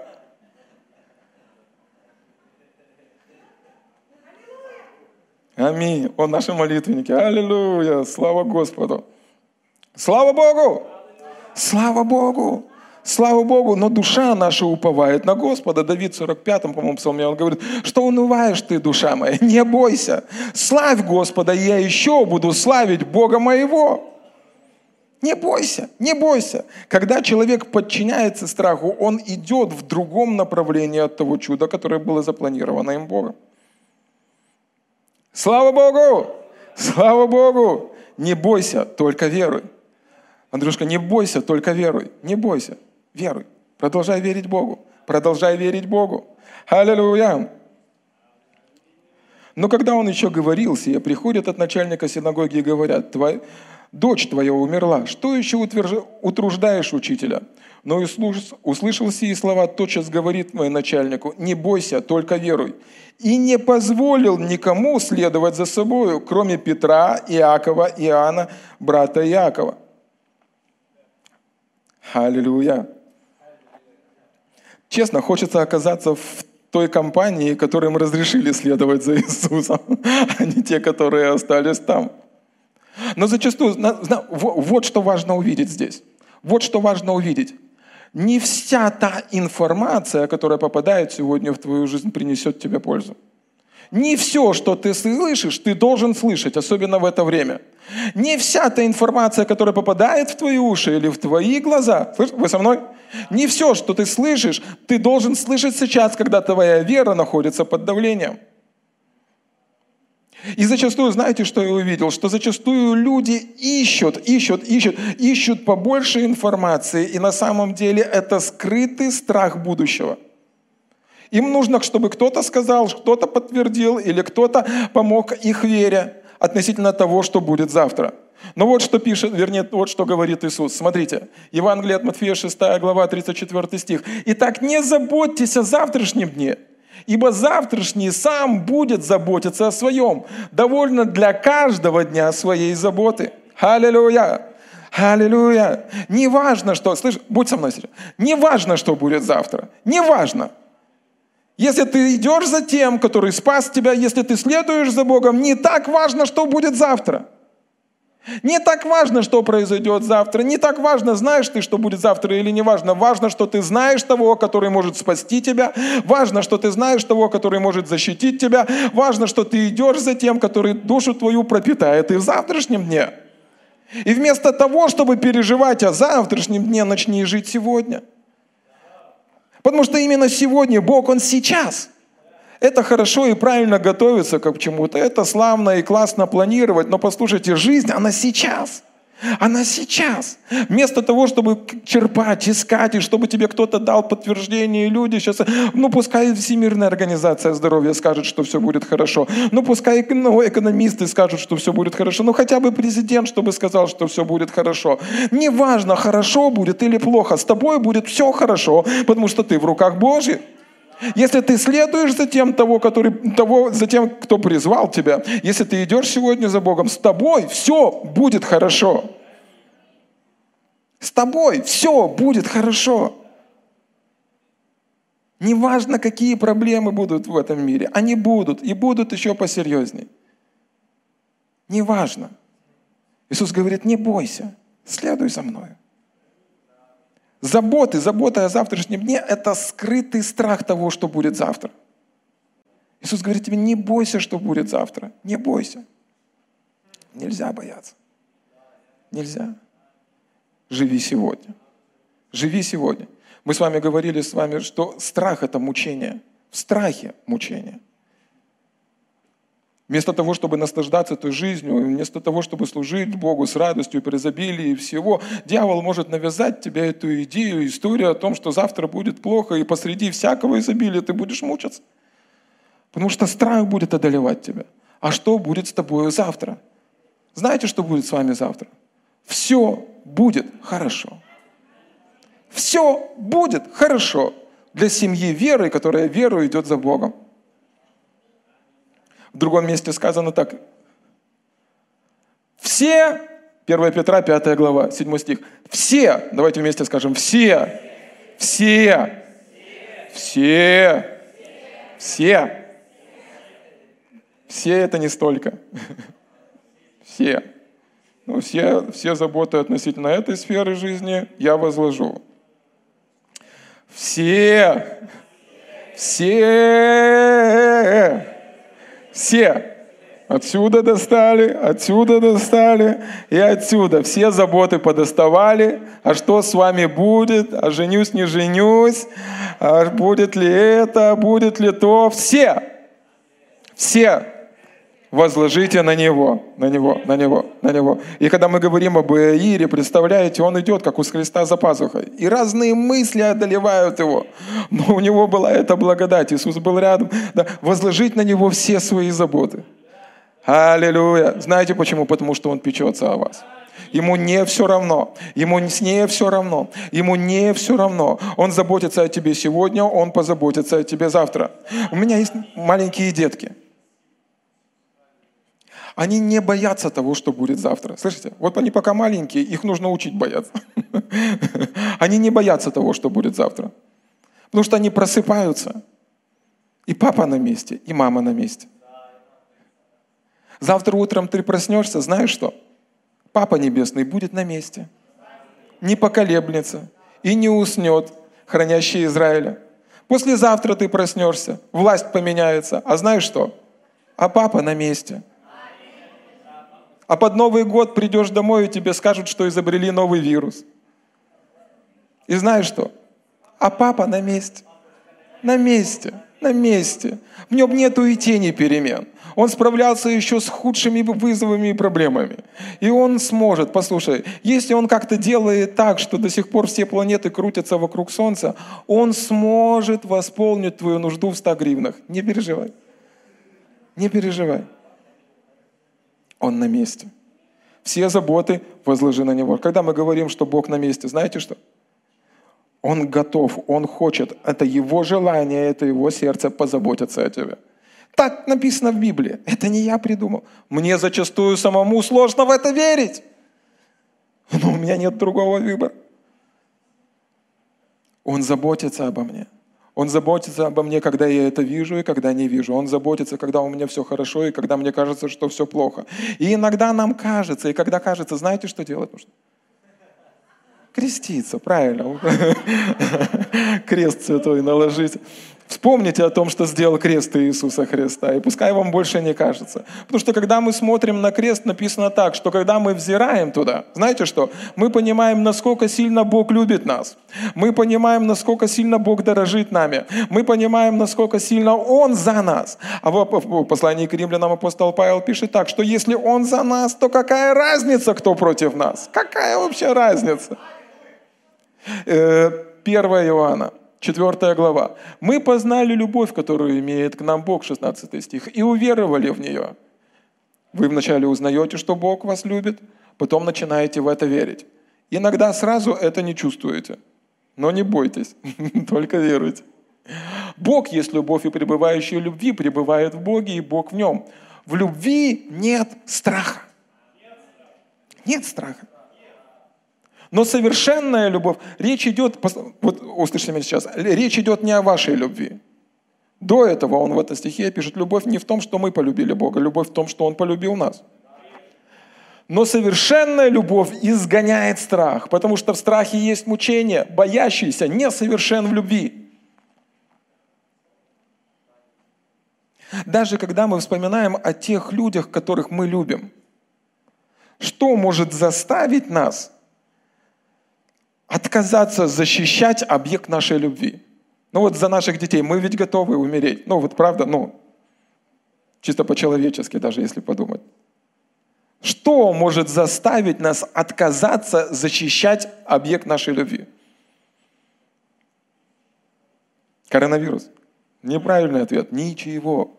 Speaker 1: Аминь. Он наши молитвенники. Аллилуйя. Слава Господу. Слава Богу. Слава Богу. Слава Богу, но душа наша уповает на Господа. Давид в 45-м, по-моему, псалме, он говорит, что унываешь ты, душа моя, не бойся. Славь Господа, и я еще буду славить Бога моего. Не бойся, не бойся. Когда человек подчиняется страху, он идет в другом направлении от того чуда, которое было запланировано им Богом. Слава Богу! Слава Богу! Не бойся, только веруй. Андрюшка, не бойся, только веруй. Не бойся, веруй. Продолжай верить Богу. Продолжай верить Богу. Аллилуйя! Но когда он еще говорил сие, приходят от начальника синагоги и говорят, Твой, дочь твоя умерла, что еще утверж... утруждаешь учителя? Но услышал сии слова, тотчас говорит мой начальнику, не бойся, только веруй. И не позволил никому следовать за собою, кроме Петра, Иакова, Иоанна, брата Иакова. Аллилуйя. Честно, хочется оказаться в той компании, которым разрешили следовать за Иисусом, а не те, которые остались там. Но зачастую, вот что важно увидеть здесь. Вот что важно увидеть. Не вся та информация, которая попадает сегодня в твою жизнь, принесет тебе пользу. Не все, что ты слышишь, ты должен слышать, особенно в это время. Не вся та информация, которая попадает в твои уши или в твои глаза, вы со мной? Не все, что ты слышишь, ты должен слышать сейчас, когда твоя вера находится под давлением. И зачастую, знаете, что я увидел? Что зачастую люди ищут, ищут, ищут, ищут побольше информации, и на самом деле это скрытый страх будущего. Им нужно, чтобы кто-то сказал, кто-то подтвердил или кто-то помог их вере относительно того, что будет завтра. Но вот что пишет, вернее, вот что говорит Иисус. Смотрите, Евангелие от Матфея, 6 глава, 34 стих. «Итак, не заботьтесь о завтрашнем дне, ибо завтрашний сам будет заботиться о своем. Довольно для каждого дня своей заботы. Аллилуйя! Аллилуйя! Не важно, что... Слышь, будь со мной, Не важно, что будет завтра. Не важно. Если ты идешь за тем, который спас тебя, если ты следуешь за Богом, не так важно, что будет завтра. Не так важно, что произойдет завтра. Не так важно, знаешь ты, что будет завтра или не важно. Важно, что ты знаешь того, который может спасти тебя. Важно, что ты знаешь того, который может защитить тебя. Важно, что ты идешь за тем, который душу твою пропитает и в завтрашнем дне. И вместо того, чтобы переживать о завтрашнем дне, начни жить сегодня. Потому что именно сегодня Бог, Он сейчас – это хорошо и правильно готовиться к чему-то. Это славно и классно планировать. Но послушайте, жизнь, она сейчас. Она сейчас. Вместо того, чтобы черпать, искать, и чтобы тебе кто-то дал подтверждение, люди сейчас, ну пускай Всемирная организация здоровья скажет, что все будет хорошо. Ну пускай ну, экономисты скажут, что все будет хорошо. Ну хотя бы президент, чтобы сказал, что все будет хорошо. Неважно, хорошо будет или плохо, с тобой будет все хорошо, потому что ты в руках Божьих. Если ты следуешь за тем, того, который, того, за тем, кто призвал тебя, если ты идешь сегодня за Богом, с тобой все будет хорошо. С тобой все будет хорошо. Неважно, какие проблемы будут в этом мире, они будут и будут еще посерьезней. Неважно. Иисус говорит, не бойся, следуй за мною. Заботы, забота о завтрашнем дне – это скрытый страх того, что будет завтра. Иисус говорит тебе, не бойся, что будет завтра. Не бойся. Нельзя бояться. Нельзя. Живи сегодня. Живи сегодня. Мы с вами говорили с вами, что страх – это мучение. В страхе мучение – Вместо того, чтобы наслаждаться той жизнью, вместо того, чтобы служить Богу с радостью, при изобилии всего, дьявол может навязать тебе эту идею, историю о том, что завтра будет плохо, и посреди всякого изобилия ты будешь мучиться. Потому что страх будет одолевать тебя. А что будет с тобой завтра? Знаете, что будет с вами завтра? Все будет хорошо. Все будет хорошо. для семьи веры, которая веру идет за Богом. В другом месте сказано так. Все, 1 Петра, 5 глава, 7 стих. Все, давайте вместе скажем, все, все, все, все. Все это не столько. Все. Ну, все, все заботы относительно этой сферы жизни я возложу. Все, все, все. Отсюда достали, отсюда достали и отсюда. Все заботы подоставали. А что с вами будет? А женюсь, не женюсь? А будет ли это? Будет ли то? Все. Все возложите на него, на него, на него, на него. И когда мы говорим об Иире, представляете, он идет, как у Христа за пазухой. И разные мысли одолевают его. Но у него была эта благодать. Иисус был рядом. Да, возложить на него все свои заботы. Аллилуйя. Знаете почему? Потому что он печется о вас. Ему не все равно. Ему не все равно. Ему не все равно. Он заботится о тебе сегодня, он позаботится о тебе завтра. У меня есть маленькие детки – они не боятся того, что будет завтра. Слышите? Вот они пока маленькие, их нужно учить бояться. Они не боятся того, что будет завтра. Потому что они просыпаются. И папа на месте, и мама на месте. Завтра утром ты проснешься, знаешь что? Папа Небесный будет на месте. Не поколеблется и не уснет, хранящий Израиля. Послезавтра ты проснешься, власть поменяется. А знаешь что? А папа на месте – а под Новый год придешь домой, и тебе скажут, что изобрели новый вирус. И знаешь что? А папа на месте. На месте. На месте. В нем нету и тени перемен. Он справлялся еще с худшими вызовами и проблемами. И он сможет, послушай, если он как-то делает так, что до сих пор все планеты крутятся вокруг Солнца, он сможет восполнить твою нужду в 100 гривнах. Не переживай. Не переживай. Он на месте. Все заботы возложи на Него. Когда мы говорим, что Бог на месте, знаете что? Он готов, Он хочет. Это Его желание, это Его сердце позаботиться о тебе. Так написано в Библии. Это не я придумал. Мне зачастую самому сложно в это верить. Но у меня нет другого выбора. Он заботится обо мне. Он заботится обо мне, когда я это вижу и когда не вижу. Он заботится, когда у меня все хорошо и когда мне кажется, что все плохо. И иногда нам кажется, и когда кажется, знаете, что делать нужно? Креститься, правильно. Крест святой наложить. Вспомните о том, что сделал крест Иисуса Христа, и пускай вам больше не кажется. Потому что когда мы смотрим на крест, написано так, что когда мы взираем туда, знаете что? Мы понимаем, насколько сильно Бог любит нас. Мы понимаем, насколько сильно Бог дорожит нами. Мы понимаем, насколько сильно Он за нас. А в послании к римлянам апостол Павел пишет так, что если Он за нас, то какая разница, кто против нас? Какая вообще разница? 1 э, Иоанна 4 глава. «Мы познали любовь, которую имеет к нам Бог», 16 стих, «и уверовали в нее». Вы вначале узнаете, что Бог вас любит, потом начинаете в это верить. Иногда сразу это не чувствуете. Но не бойтесь, только веруйте. Бог есть любовь, и пребывающий в любви пребывает в Боге, и Бог в нем. В любви нет страха. Нет страха. Но совершенная любовь, речь идет, вот услышите меня сейчас, речь идет не о вашей любви. До этого он в этой стихе пишет, любовь не в том, что мы полюбили Бога, любовь в том, что Он полюбил нас. Но совершенная любовь изгоняет страх, потому что в страхе есть мучение, боящийся несовершен в любви. Даже когда мы вспоминаем о тех людях, которых мы любим, что может заставить нас отказаться защищать объект нашей любви. Ну вот за наших детей мы ведь готовы умереть. Ну вот правда, ну, чисто по-человечески даже, если подумать. Что может заставить нас отказаться защищать объект нашей любви? Коронавирус. Неправильный ответ. Ничего.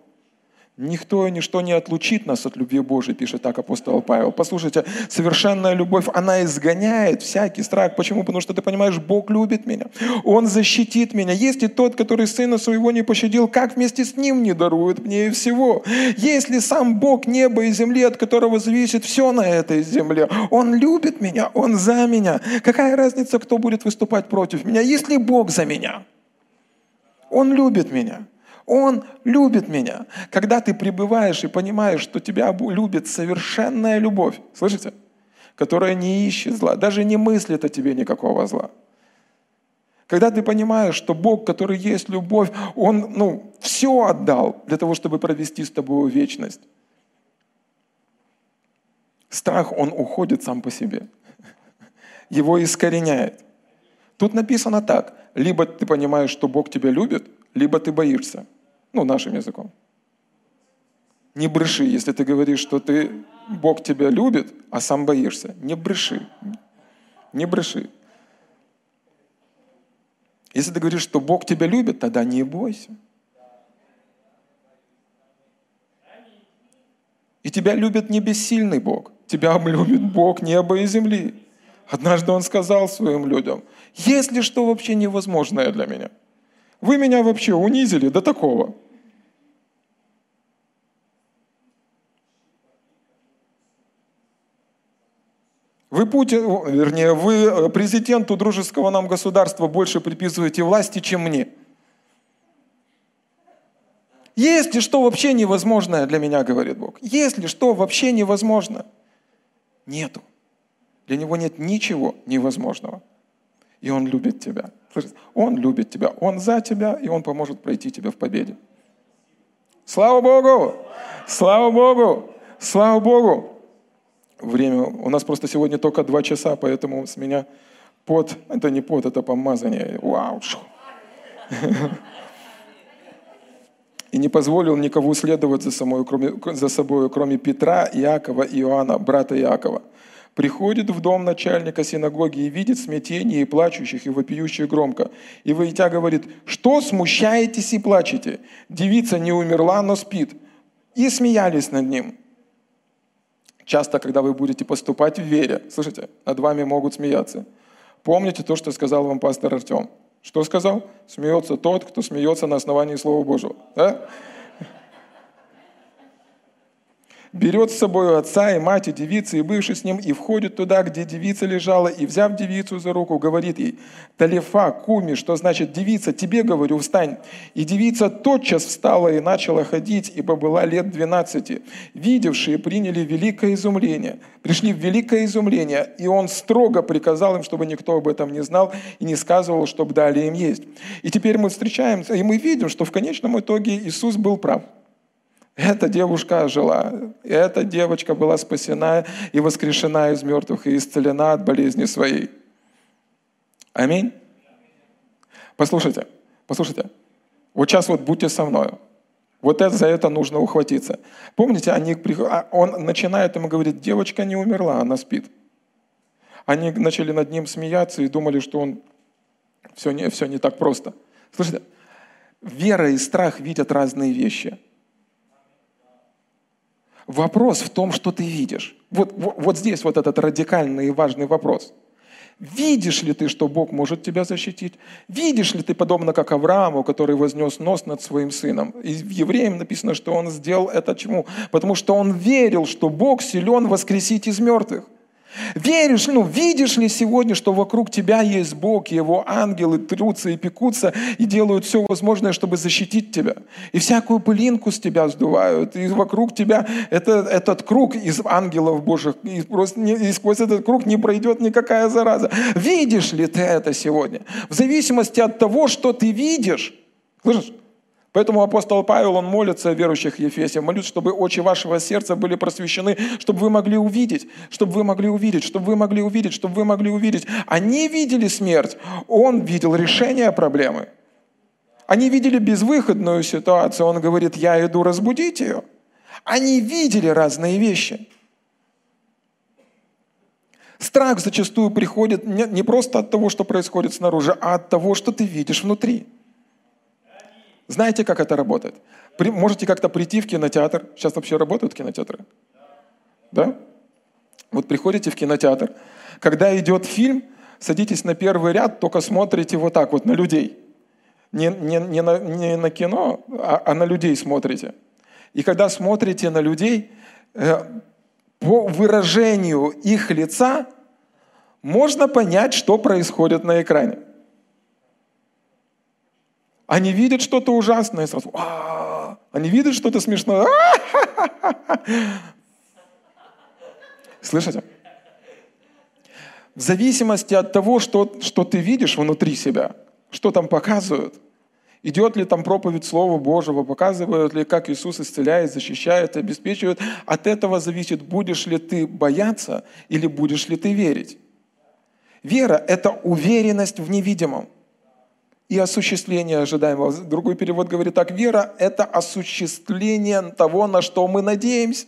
Speaker 1: Никто и ничто не отлучит нас от любви Божией, пишет так апостол Павел. Послушайте, совершенная любовь, она изгоняет всякий страх. Почему? Потому что ты понимаешь, Бог любит меня. Он защитит меня. Есть и тот, который сына своего не пощадил, как вместе с ним не дарует мне и всего. Если сам Бог неба и земли, от которого зависит все на этой земле, Он любит меня, Он за меня. Какая разница, кто будет выступать против меня, если Бог за меня? Он любит меня. Он любит меня. Когда ты пребываешь и понимаешь, что тебя любит совершенная любовь, слышите? Которая не ищет зла, даже не мыслит о тебе никакого зла. Когда ты понимаешь, что Бог, который есть любовь, Он ну, все отдал для того, чтобы провести с тобой вечность. Страх, он уходит сам по себе. Его искореняет. Тут написано так. Либо ты понимаешь, что Бог тебя любит, либо ты боишься. Ну, нашим языком. Не бреши, если ты говоришь, что ты, Бог тебя любит, а сам боишься. Не бреши. Не бреши. Если ты говоришь, что Бог тебя любит, тогда не бойся. И тебя любит не бессильный Бог. Тебя любит Бог неба и земли. Однажды Он сказал своим людям, есть ли что вообще невозможное для меня? Вы меня вообще унизили до такого. Вы, Путин, вернее, вы э, президенту дружеского нам государства больше приписываете власти, чем мне. Есть ли что вообще невозможное для меня, говорит Бог? Есть ли что вообще невозможно? Нету. Для него нет ничего невозможного. И он любит тебя. Он любит тебя. Он за тебя, и он поможет пройти тебя в победе. Слава Богу! Слава Богу! Слава Богу! время. У нас просто сегодня только два часа, поэтому с меня пот, это не пот, это помазание. Вау! И не позволил никого следовать за, собой, кроме, за собой, кроме Петра, Иакова и Иоанна, брата Иакова. Приходит в дом начальника синагоги и видит смятение и плачущих, и вопиющих громко. И войдя говорит, что смущаетесь и плачете? Девица не умерла, но спит. И смеялись над ним. Часто, когда вы будете поступать в вере, слышите, над вами могут смеяться. Помните то, что сказал вам пастор Артем. Что сказал? Смеется тот, кто смеется на основании Слова Божьего. Да? Берет с собой отца и мать, и девицы, и бывший с ним, и входит туда, где девица лежала, и, взяв девицу за руку, говорит ей, «Талифа, куми», что значит «девица, тебе, говорю, встань». И девица тотчас встала и начала ходить, ибо была лет двенадцати. Видевшие приняли великое изумление, пришли в великое изумление, и он строго приказал им, чтобы никто об этом не знал и не сказывал, чтобы дали им есть. И теперь мы встречаемся, и мы видим, что в конечном итоге Иисус был прав. Эта девушка жила, эта девочка была спасена и воскрешена из мертвых и исцелена от болезни своей. Аминь. Послушайте, послушайте. Вот сейчас вот будьте со мной. Вот это, за это нужно ухватиться. Помните, они, а он начинает ему говорить, девочка не умерла, она спит. Они начали над ним смеяться и думали, что он все не, все не так просто. Слушайте, вера и страх видят разные вещи – Вопрос в том, что ты видишь. Вот, вот, вот здесь вот этот радикальный и важный вопрос. Видишь ли ты, что Бог может тебя защитить? Видишь ли ты, подобно как Аврааму, который вознес нос над своим сыном? И в Евреям написано, что он сделал это чему? Потому что он верил, что Бог силен воскресить из мертвых. Веришь, ну, видишь ли сегодня, что вокруг тебя есть Бог, Его ангелы трутся и пекутся, и делают все возможное, чтобы защитить тебя. И всякую пылинку с тебя сдувают, и вокруг тебя это, этот круг из ангелов Божьих, и, просто не, и сквозь этот круг не пройдет никакая зараза. Видишь ли ты это сегодня? В зависимости от того, что ты видишь, слышишь? Поэтому апостол Павел, он молится о верующих Ефесе, молит, чтобы очи вашего сердца были просвещены, чтобы вы могли увидеть, чтобы вы могли увидеть, чтобы вы могли увидеть, чтобы вы могли увидеть. Они видели смерть, он видел решение проблемы. Они видели безвыходную ситуацию, он говорит, я иду разбудить ее. Они видели разные вещи. Страх зачастую приходит не просто от того, что происходит снаружи, а от того, что ты видишь внутри. Знаете, как это работает? При, можете как-то прийти в кинотеатр. Сейчас вообще работают кинотеатры? Да? Вот приходите в кинотеатр. Когда идет фильм, садитесь на первый ряд, только смотрите вот так вот на людей. Не, не, не, на, не на кино, а, а на людей смотрите. И когда смотрите на людей, э, по выражению их лица можно понять, что происходит на экране. Они видят что-то ужасное, сразу, а они видят что-то смешное. Слышите? В зависимости от того, что, что ты видишь внутри себя, что там показывают, идет ли там проповедь Слова Божьего, показывают ли, как Иисус исцеляет, защищает, обеспечивает, от этого зависит, будешь ли ты бояться или будешь ли ты верить. Вера – это уверенность в невидимом и осуществление ожидаемого. Другой перевод говорит так, вера – это осуществление того, на что мы надеемся.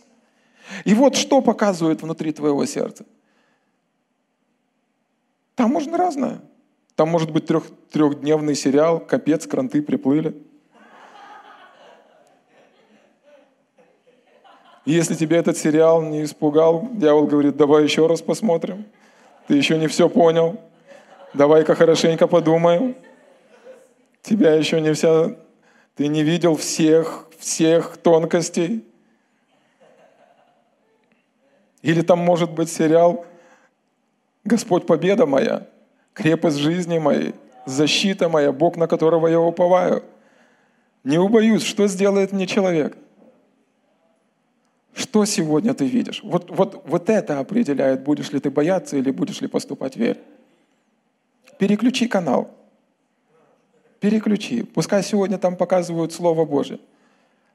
Speaker 1: И вот что показывает внутри твоего сердца. Там можно разное. Там может быть трех, трехдневный сериал, капец, кранты приплыли. Если тебя этот сериал не испугал, дьявол говорит, давай еще раз посмотрим. Ты еще не все понял. Давай-ка хорошенько подумаем. Тебя еще не вся... Ты не видел всех, всех тонкостей. Или там может быть сериал «Господь победа моя», «Крепость жизни моей», «Защита моя», Бог, на которого я уповаю. Не убоюсь, что сделает мне человек. Что сегодня ты видишь? Вот, вот, вот это определяет, будешь ли ты бояться или будешь ли поступать верь. Переключи канал. Переключи. Пускай сегодня там показывают Слово Божие.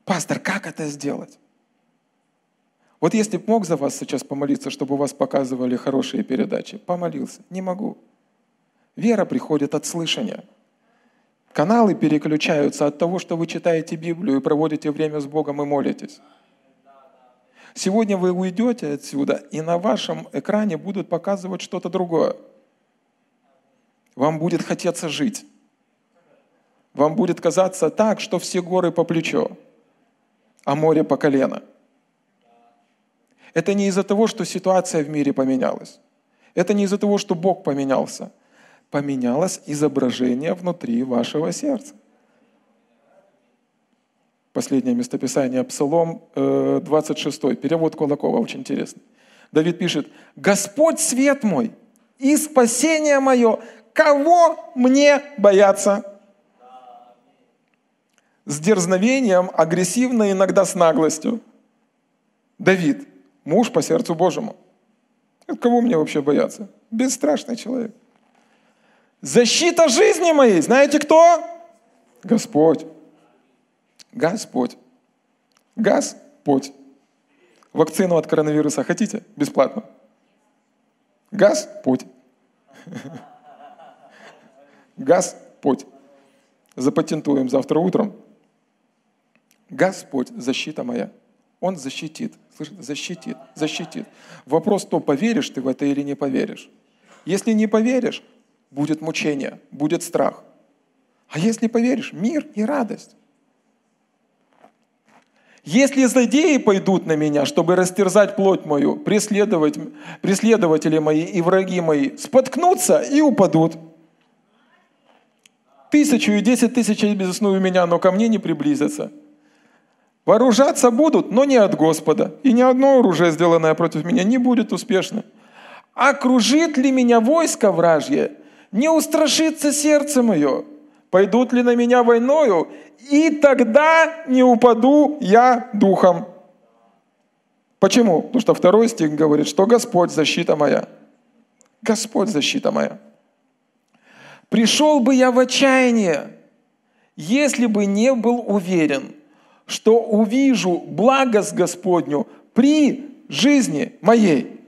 Speaker 1: Пастор, как это сделать? Вот если бы мог за вас сейчас помолиться, чтобы у вас показывали хорошие передачи, помолился. Не могу. Вера приходит от слышания. Каналы переключаются от того, что вы читаете Библию и проводите время с Богом и молитесь. Сегодня вы уйдете отсюда, и на вашем экране будут показывать что-то другое. Вам будет хотеться жить. Вам будет казаться так, что все горы по плечо, а море по колено – это не из-за того, что ситуация в мире поменялась. Это не из-за того, что Бог поменялся. Поменялось изображение внутри вашего сердца. Последнее местописание, Псалом 26, э, перевод Кулакова, очень интересный. Давид пишет, «Господь свет мой и спасение мое, кого мне бояться?» С дерзновением, агрессивно, иногда с наглостью. Давид, Муж по сердцу Божьему. Кого мне вообще бояться? Бесстрашный человек. Защита жизни моей. Знаете кто? Господь. Господь. Господь. Вакцину от коронавируса хотите? Бесплатно. Господь. Господь. Запатентуем завтра утром. Господь, защита моя. Он защитит. Слышите? Защитит. Защитит. Вопрос то, поверишь ты в это или не поверишь. Если не поверишь, будет мучение, будет страх. А если поверишь, мир и радость. Если злодеи пойдут на меня, чтобы растерзать плоть мою, преследовать, преследователи мои и враги мои, споткнутся и упадут. Тысячу и десять тысяч безуснуют меня, но ко мне не приблизятся. Вооружаться будут, но не от Господа. И ни одно оружие, сделанное против меня, не будет успешным. Окружит ли меня войско вражье? Не устрашится сердце мое. Пойдут ли на меня войною? И тогда не упаду я духом. Почему? Потому что второй стих говорит, что Господь защита моя. Господь защита моя. Пришел бы я в отчаяние, если бы не был уверен – что увижу благость Господню при жизни моей.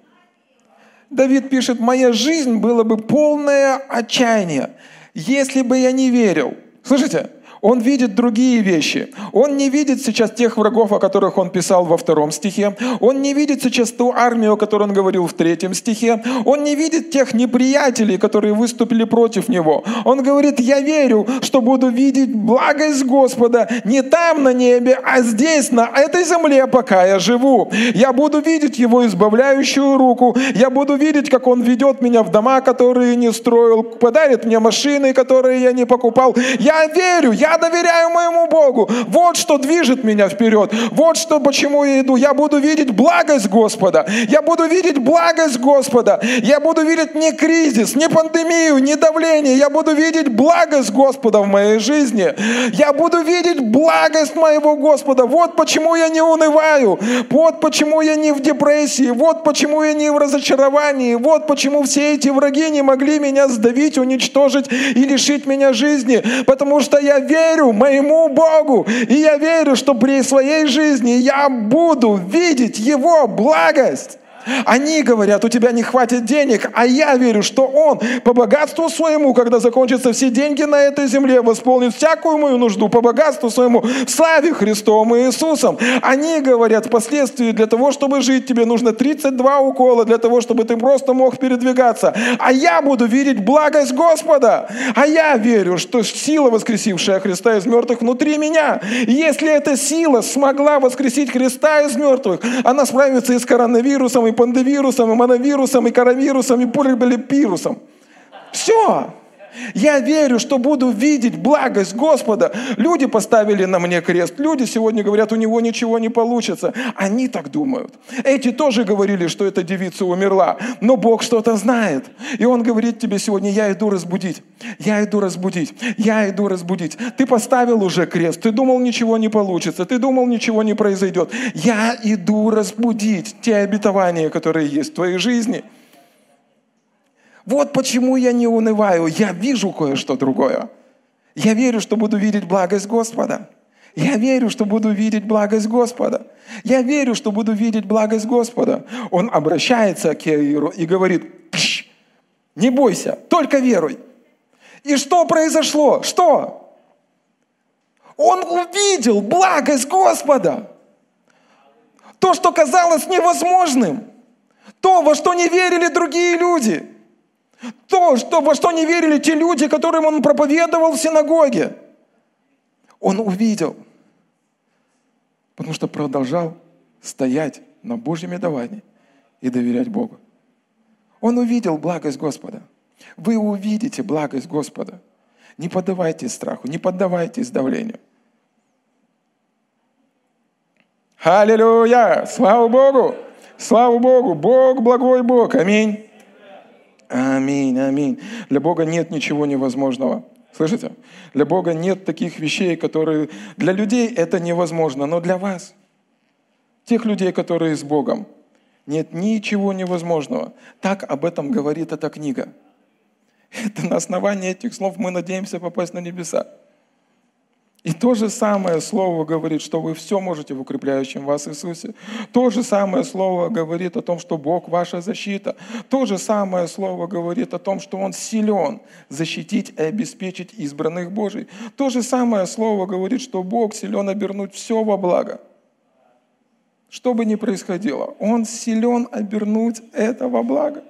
Speaker 1: Давид пишет, моя жизнь была бы полное отчаяние, если бы я не верил. Слышите? Он видит другие вещи. Он не видит сейчас тех врагов, о которых он писал во втором стихе. Он не видит сейчас ту армию, о которой он говорил в третьем стихе. Он не видит тех неприятелей, которые выступили против него. Он говорит, я верю, что буду видеть благость Господа не там на небе, а здесь, на этой земле, пока я живу. Я буду видеть его избавляющую руку. Я буду видеть, как он ведет меня в дома, которые не строил, подарит мне машины, которые я не покупал. Я верю, я доверяю моему Богу. Вот что движет меня вперед. Вот что, почему я иду. Я буду видеть благость Господа. Я буду видеть благость Господа. Я буду видеть не кризис, не пандемию, не давление. Я буду видеть благость Господа в моей жизни. Я буду видеть благость моего Господа. Вот почему я не унываю. Вот почему я не в депрессии. Вот почему я не в разочаровании. Вот почему все эти враги не могли меня сдавить, уничтожить и лишить меня жизни. Потому что я верю верю моему Богу, и я верю, что при своей жизни я буду видеть Его благость. Они говорят, у тебя не хватит денег, а я верю, что Он по богатству своему, когда закончатся все деньги на этой земле, восполнит всякую мою нужду по богатству своему в славе Христом и Иисусом. Они говорят, впоследствии для того, чтобы жить, тебе нужно 32 укола для того, чтобы ты просто мог передвигаться. А я буду видеть благость Господа. А я верю, что сила, воскресившая Христа из мертвых, внутри меня. Если эта сила смогла воскресить Христа из мертвых, она справится и с коронавирусом, и пандавирусом, и моновирусом, и коровирусом, и полипирусом. Все. Я верю, что буду видеть благость Господа. Люди поставили на мне крест. Люди сегодня говорят, у него ничего не получится. Они так думают. Эти тоже говорили, что эта девица умерла. Но Бог что-то знает. И Он говорит тебе сегодня, я иду разбудить. Я иду разбудить. Я иду разбудить. Ты поставил уже крест. Ты думал, ничего не получится. Ты думал, ничего не произойдет. Я иду разбудить те обетования, которые есть в твоей жизни. Вот почему я не унываю. Я вижу кое-что другое. Я верю, что буду видеть благость Господа. Я верю, что буду видеть благость Господа. Я верю, что буду видеть благость Господа. Он обращается к Иаиру и говорит, не бойся, только веруй. И что произошло? Что? Он увидел благость Господа. То, что казалось невозможным. То, во что не верили другие люди – то, что, во что не верили те люди, которым он проповедовал в синагоге. Он увидел, потому что продолжал стоять на Божьем давании и доверять Богу. Он увидел благость Господа. Вы увидите благость Господа. Не поддавайтесь страху, не поддавайтесь давлению. Аллилуйя! Слава Богу! Слава Богу! Бог благой Бог. Аминь. Аминь, аминь. Для Бога нет ничего невозможного. Слышите? Для Бога нет таких вещей, которые... Для людей это невозможно, но для вас, тех людей, которые с Богом, нет ничего невозможного. Так об этом говорит эта книга. Это на основании этих слов мы надеемся попасть на небеса. И то же самое Слово говорит, что вы все можете в укрепляющем вас Иисусе. То же самое Слово говорит о том, что Бог ваша защита. То же самое Слово говорит о том, что Он силен защитить и обеспечить избранных Божий. То же самое Слово говорит, что Бог силен обернуть все во благо. Что бы ни происходило, Он силен обернуть это во благо.